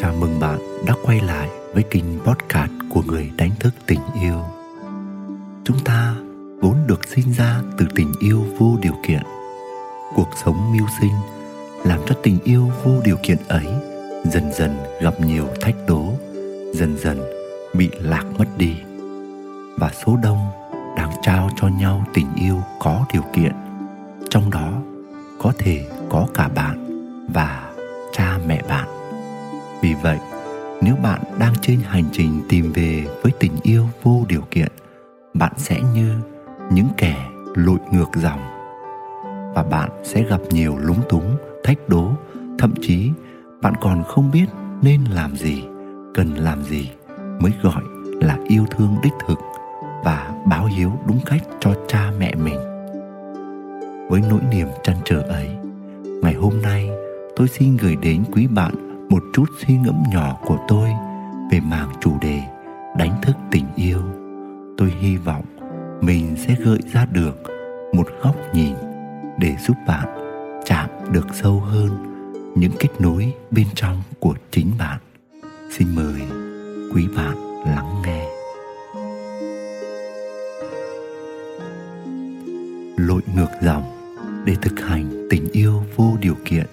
Chào mừng bạn đã quay lại với kênh podcast của người đánh thức tình yêu. Chúng ta vốn được sinh ra từ tình yêu vô điều kiện. Cuộc sống mưu sinh làm cho tình yêu vô điều kiện ấy dần dần gặp nhiều thách đố, dần dần bị lạc mất đi. Và số đông đang trao cho nhau tình yêu có điều kiện. Trong đó có thể có cả bạn và cha mẹ bạn vì vậy, nếu bạn đang trên hành trình tìm về với tình yêu vô điều kiện, bạn sẽ như những kẻ lội ngược dòng. Và bạn sẽ gặp nhiều lúng túng, thách đố, thậm chí bạn còn không biết nên làm gì, cần làm gì mới gọi là yêu thương đích thực và báo hiếu đúng cách cho cha mẹ mình. Với nỗi niềm trăn trở ấy, ngày hôm nay, tôi xin gửi đến quý bạn một chút suy ngẫm nhỏ của tôi về mảng chủ đề đánh thức tình yêu. Tôi hy vọng mình sẽ gợi ra được một góc nhìn để giúp bạn chạm được sâu hơn những kết nối bên trong của chính bạn. Xin mời quý bạn lắng nghe. Lội ngược dòng để thực hành tình yêu vô điều kiện.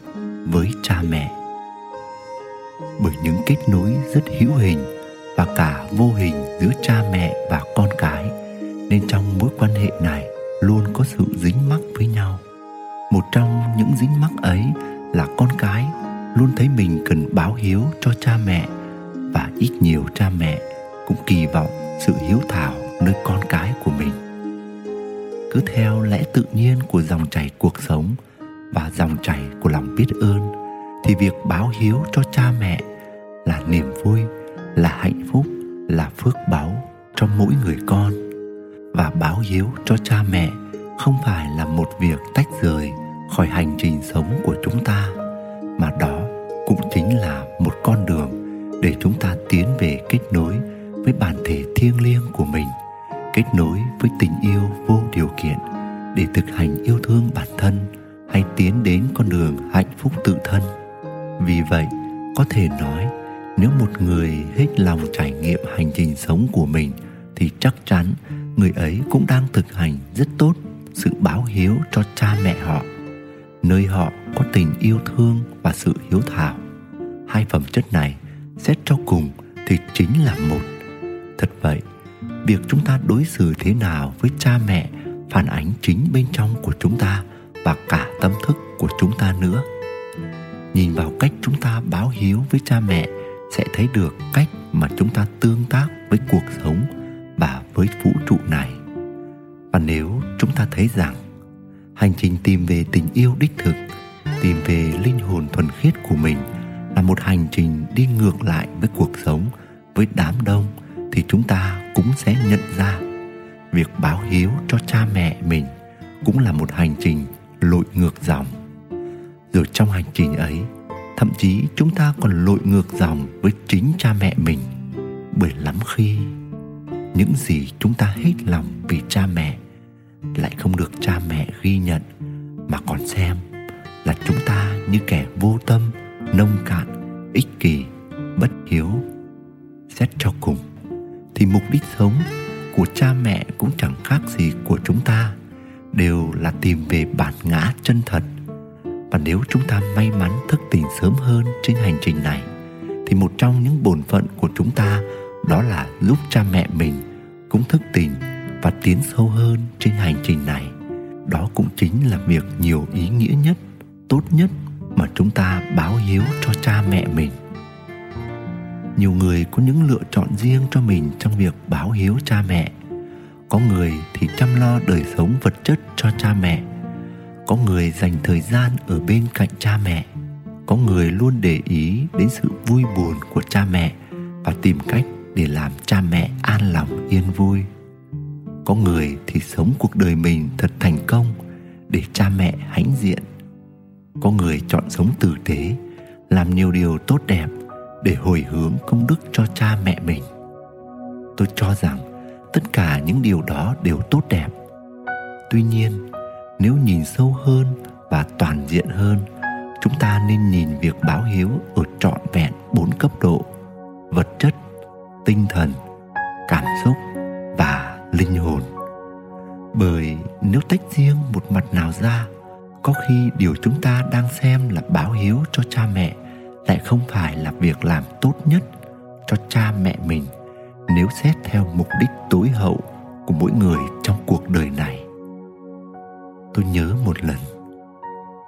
Kết nối rất hữu hình và cả vô hình giữa cha mẹ và con cái, nên trong mối quan hệ này luôn có sự dính mắc với nhau. Một trong những dính mắc ấy là con cái luôn thấy mình cần báo hiếu cho cha mẹ và ít nhiều cha mẹ cũng kỳ vọng sự hiếu thảo nơi con cái của mình. Cứ theo lẽ tự nhiên của dòng chảy cuộc sống và dòng chảy của lòng biết ơn, thì việc báo hiếu cho cha mẹ là niềm vui, là hạnh phúc, là phước báu cho mỗi người con. Và báo hiếu cho cha mẹ không phải là một việc tách rời khỏi hành trình sống thì chắc chắn người ấy cũng đang thực hành rất tốt sự báo hiếu cho cha mẹ họ, nơi họ có tình yêu thương và sự hiếu thảo. Hai phẩm chất này xét cho cùng thì chính là một. Thật vậy, việc chúng ta đối xử thế nào với cha mẹ phản ánh chính bên trong của chúng ta và cả tâm thức của chúng ta nữa. Nhìn vào cách chúng ta báo hiếu với cha mẹ sẽ thấy được cách mà chúng ta tương tác với cuộc sống và với vũ trụ này. Và nếu chúng ta thấy rằng hành trình tìm về tình yêu đích thực, tìm về linh hồn thuần khiết của mình là một hành trình đi ngược lại với cuộc sống, với đám đông, thì chúng ta cũng sẽ nhận ra việc báo hiếu cho cha mẹ mình cũng là một hành trình lội ngược dòng. Rồi trong hành trình ấy, thậm chí chúng ta còn lội ngược dòng với chính cha mẹ mình. Bởi lắm khi những gì chúng ta hết lòng vì cha mẹ lại không được cha mẹ ghi nhận, mà còn xem là chúng ta như kẻ vô tâm, nông cạn, ích kỷ, bất hiếu. Xét cho cùng, thì mục đích sống của cha mẹ cũng chẳng khác gì của chúng ta, đều là tìm về bản ngã chân thật. Và nếu chúng ta may mắn thức tỉnh sớm hơn trên hành trình này, thì một trong những bổn phận của chúng ta đó là giúp cha mẹ mình cũng thức tỉnh và tiến sâu hơn trên hành trình này. Đó cũng chính là việc nhiều ý nghĩa nhất, tốt nhất mà chúng ta báo hiếu cho cha mẹ mình. Nhiều người có những lựa chọn riêng cho mình trong việc báo hiếu cha mẹ. Có người thì chăm lo đời sống vật chất cho cha mẹ. Có người dành thời gian ở bên cạnh cha mẹ. Có người luôn để ý đến sự vui buồn của cha mẹ và tìm cách để làm cha mẹ an lòng, yên vui. Có người thì sống cuộc đời mình thật thành công để cha mẹ hãnh diện. Có người chọn sống tử tế, làm nhiều điều tốt đẹp để hồi hướng công đức cho cha mẹ mình. Tôi cho rằng tất cả những điều đó đều tốt đẹp. Tuy nhiên, nếu nhìn sâu hơn và toàn diện hơn, chúng ta nên nhìn việc báo hiếu ở trọn vẹn bốn cấp độ vật chất tinh thần, cảm xúc và linh hồn. Bởi nếu tách riêng một mặt nào ra, có khi điều chúng ta đang xem là báo hiếu cho cha mẹ lại không phải là việc làm tốt nhất cho cha mẹ mình nếu xét theo mục đích tối hậu của mỗi người trong cuộc đời này. Tôi nhớ một lần,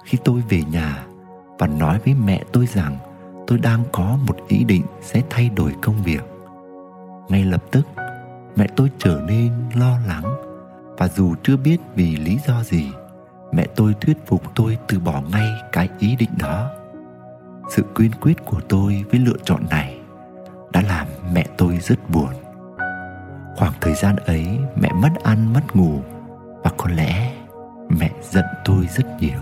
khi tôi về nhà và nói với mẹ tôi rằng tôi đang có một ý định sẽ thay đổi công việc ngay lập tức, mẹ tôi trở nên lo lắng. Và dù chưa biết vì lý do gì, mẹ tôi thuyết phục tôi từ bỏ ngay cái ý định đó. Sự quyên quyết của tôi với lựa chọn này đã làm mẹ tôi rất buồn. Khoảng thời gian ấy, mẹ mất ăn, mất ngủ. Và có lẽ mẹ giận tôi rất nhiều.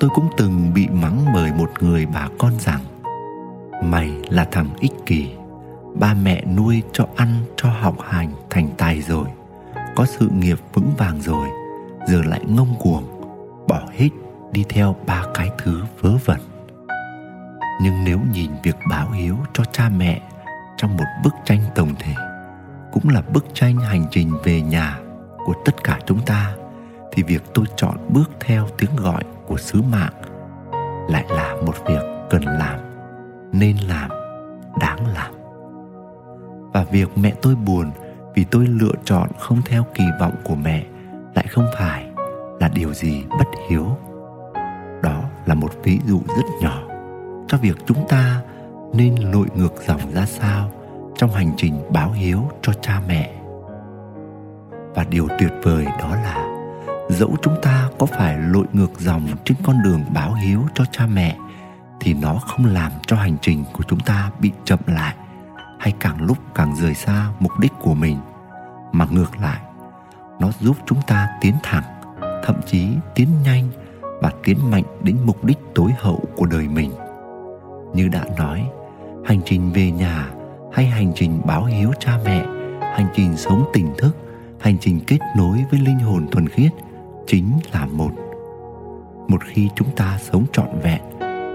Tôi cũng từng bị mắng bởi một người bà con rằng, mày là thằng ích kỷ ba mẹ nuôi cho ăn, cho học hành thành tài rồi, có sự nghiệp vững vàng rồi, giờ lại ngông cuồng, bỏ hết, đi theo ba cái thứ vớ vẩn. Nhưng nếu nhìn việc báo hiếu cho cha mẹ trong một bức tranh tổng thể, cũng là bức tranh hành trình về nhà của tất cả chúng ta, thì việc tôi chọn bước theo tiếng gọi của sứ mạng lại là một việc cần làm, nên làm, đáng làm việc mẹ tôi buồn vì tôi lựa chọn không theo kỳ vọng của mẹ lại không phải là điều gì bất hiếu. Đó là một ví dụ rất nhỏ cho việc chúng ta nên lội ngược dòng ra sao trong hành trình báo hiếu cho cha mẹ. Và điều tuyệt vời đó là dẫu chúng ta có phải lội ngược dòng trên con đường báo hiếu cho cha mẹ thì nó không làm cho hành trình của chúng ta bị chậm lại hay càng lúc càng rời xa mục đích của mình. Mà ngược lại, nó giúp chúng ta tiến thẳng, thậm chí tiến nhanh và tiến mạnh đến mục đích tối hậu của đời mình. Như đã nói, hành trình về nhà hay hành trình báo hiếu cha mẹ, hành trình sống tỉnh thức, hành trình kết nối với linh hồn thuần khiết chính là một. Một khi chúng ta sống trọn vẹn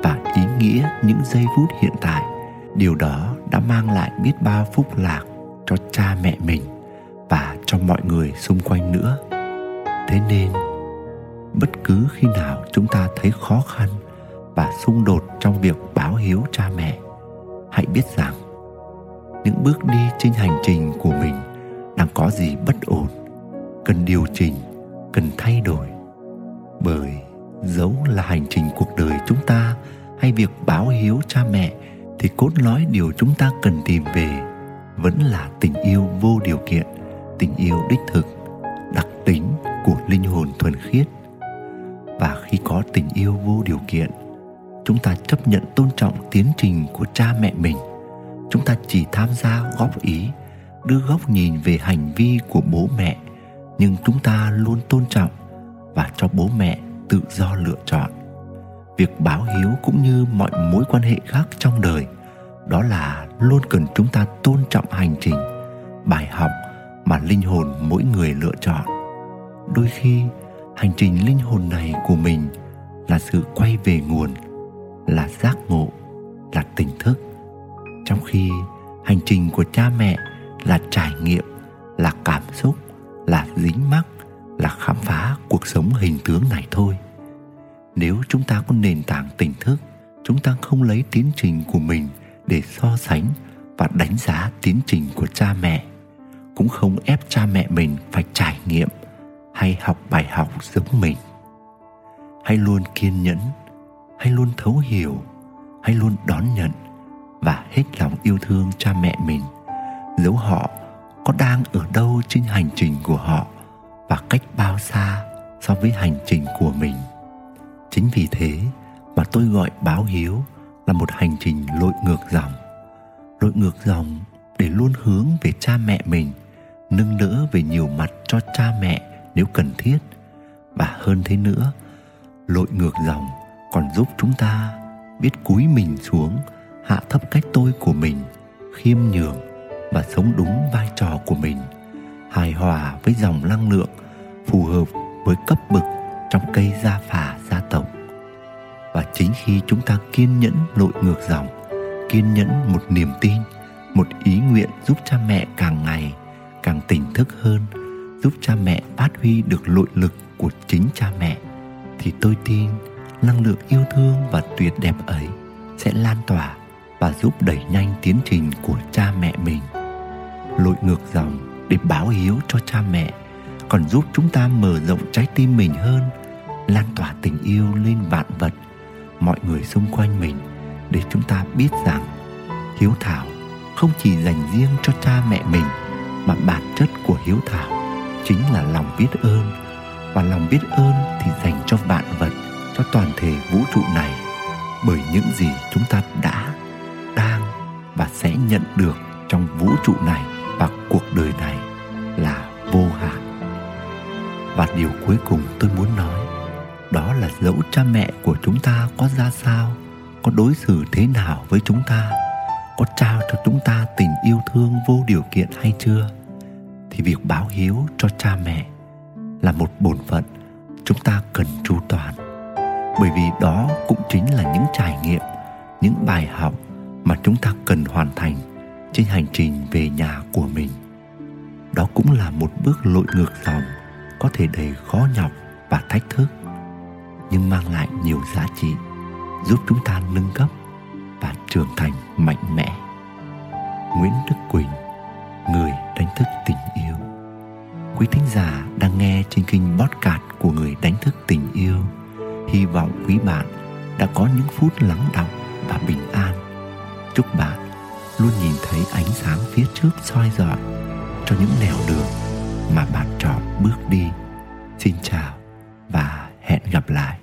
và ý nghĩa những giây phút hiện tại, điều đó đã mang lại biết bao phúc lạc cho cha mẹ mình và cho mọi người xung quanh nữa. Thế nên, bất cứ khi nào chúng ta thấy khó khăn và xung đột trong việc báo hiếu cha mẹ, hãy biết rằng những bước đi trên hành trình của mình đang có gì bất ổn, cần điều chỉnh, cần thay đổi. Bởi dẫu là hành trình cuộc đời chúng ta hay việc báo hiếu cha mẹ thì cốt lõi điều chúng ta cần tìm về vẫn là tình yêu vô điều kiện, tình yêu đích thực, đặc tính của linh hồn thuần khiết. Và khi có tình yêu vô điều kiện, chúng ta chấp nhận tôn trọng tiến trình của cha mẹ mình. Chúng ta chỉ tham gia góp ý, đưa góc nhìn về hành vi của bố mẹ, nhưng chúng ta luôn tôn trọng và cho bố mẹ tự do lựa chọn việc báo hiếu cũng như mọi mối quan hệ khác trong đời, đó là luôn cần chúng ta tôn trọng hành trình, bài học mà linh hồn mỗi người lựa chọn. Đôi khi, hành trình linh hồn này của mình là sự quay về nguồn, là giác ngộ, là tỉnh thức. Trong khi hành trình của cha mẹ là trải nghiệm, là cảm xúc, là dính mắc, là khám phá cuộc sống hình tướng này thôi nếu chúng ta có nền tảng tỉnh thức, chúng ta không lấy tiến trình của mình để so sánh và đánh giá tiến trình của cha mẹ, cũng không ép cha mẹ mình phải trải nghiệm hay học bài học giống mình. Hãy luôn kiên nhẫn, hãy luôn thấu hiểu, hãy luôn đón nhận và hết lòng yêu thương cha mẹ mình, dẫu họ có đang ở đâu trên hành trình của họ và cách bao xa so với hành trình của mình chính vì thế mà tôi gọi báo hiếu là một hành trình lội ngược dòng. Lội ngược dòng để luôn hướng về cha mẹ mình, nâng đỡ về nhiều mặt cho cha mẹ nếu cần thiết. Và hơn thế nữa, lội ngược dòng còn giúp chúng ta biết cúi mình xuống, hạ thấp cách tôi của mình, khiêm nhường và sống đúng vai trò của mình, hài hòa với dòng năng lượng phù hợp với cấp bậc trong cây gia phả gia và chính khi chúng ta kiên nhẫn lội ngược dòng, kiên nhẫn một niềm tin, một ý nguyện giúp cha mẹ càng ngày càng tỉnh thức hơn, giúp cha mẹ phát huy được nội lực của chính cha mẹ, thì tôi tin năng lượng yêu thương và tuyệt đẹp ấy sẽ lan tỏa và giúp đẩy nhanh tiến trình của cha mẹ mình. Lội ngược dòng để báo hiếu cho cha mẹ còn giúp chúng ta mở rộng trái tim mình hơn, lan tỏa tình yêu lên vạn vật mọi người xung quanh mình để chúng ta biết rằng hiếu thảo không chỉ dành riêng cho cha mẹ mình, mà bản chất của hiếu thảo chính là lòng biết ơn. Và lòng biết ơn thì dành cho vạn vật, cho toàn thể vũ trụ này. Bởi những gì chúng ta đã, đang và sẽ nhận được trong vũ trụ này và cuộc đời này là vô hạn. Và điều cuối cùng tôi muốn nói đó là dẫu cha mẹ của chúng ta có ra sao, có đối xử thế nào với chúng ta, có trao cho chúng ta tình yêu thương vô điều kiện hay chưa, thì việc báo hiếu cho cha mẹ là một bổn phận chúng ta cần chu toàn. Bởi vì đó cũng chính là những trải nghiệm, những bài học mà chúng ta cần hoàn thành trên hành trình về nhà của mình. Đó cũng là một bước lội ngược dòng có thể đầy khó nhọc và thách thức nhưng mang lại nhiều giá trị, giúp chúng ta nâng cấp và trưởng thành mạnh mẽ. Nguyễn đức quỳnh, người đánh thức tình yêu. Quý thính giả đang nghe trên kênh podcast của người đánh thức tình yêu, hy vọng quý bạn đã có những phút lắng đọng và bình an. Chúc bạn luôn nhìn thấy ánh sáng phía trước soi rọi cho những nẻo đường mà bạn chọn bước đi. Xin chào và hẹn gặp lại.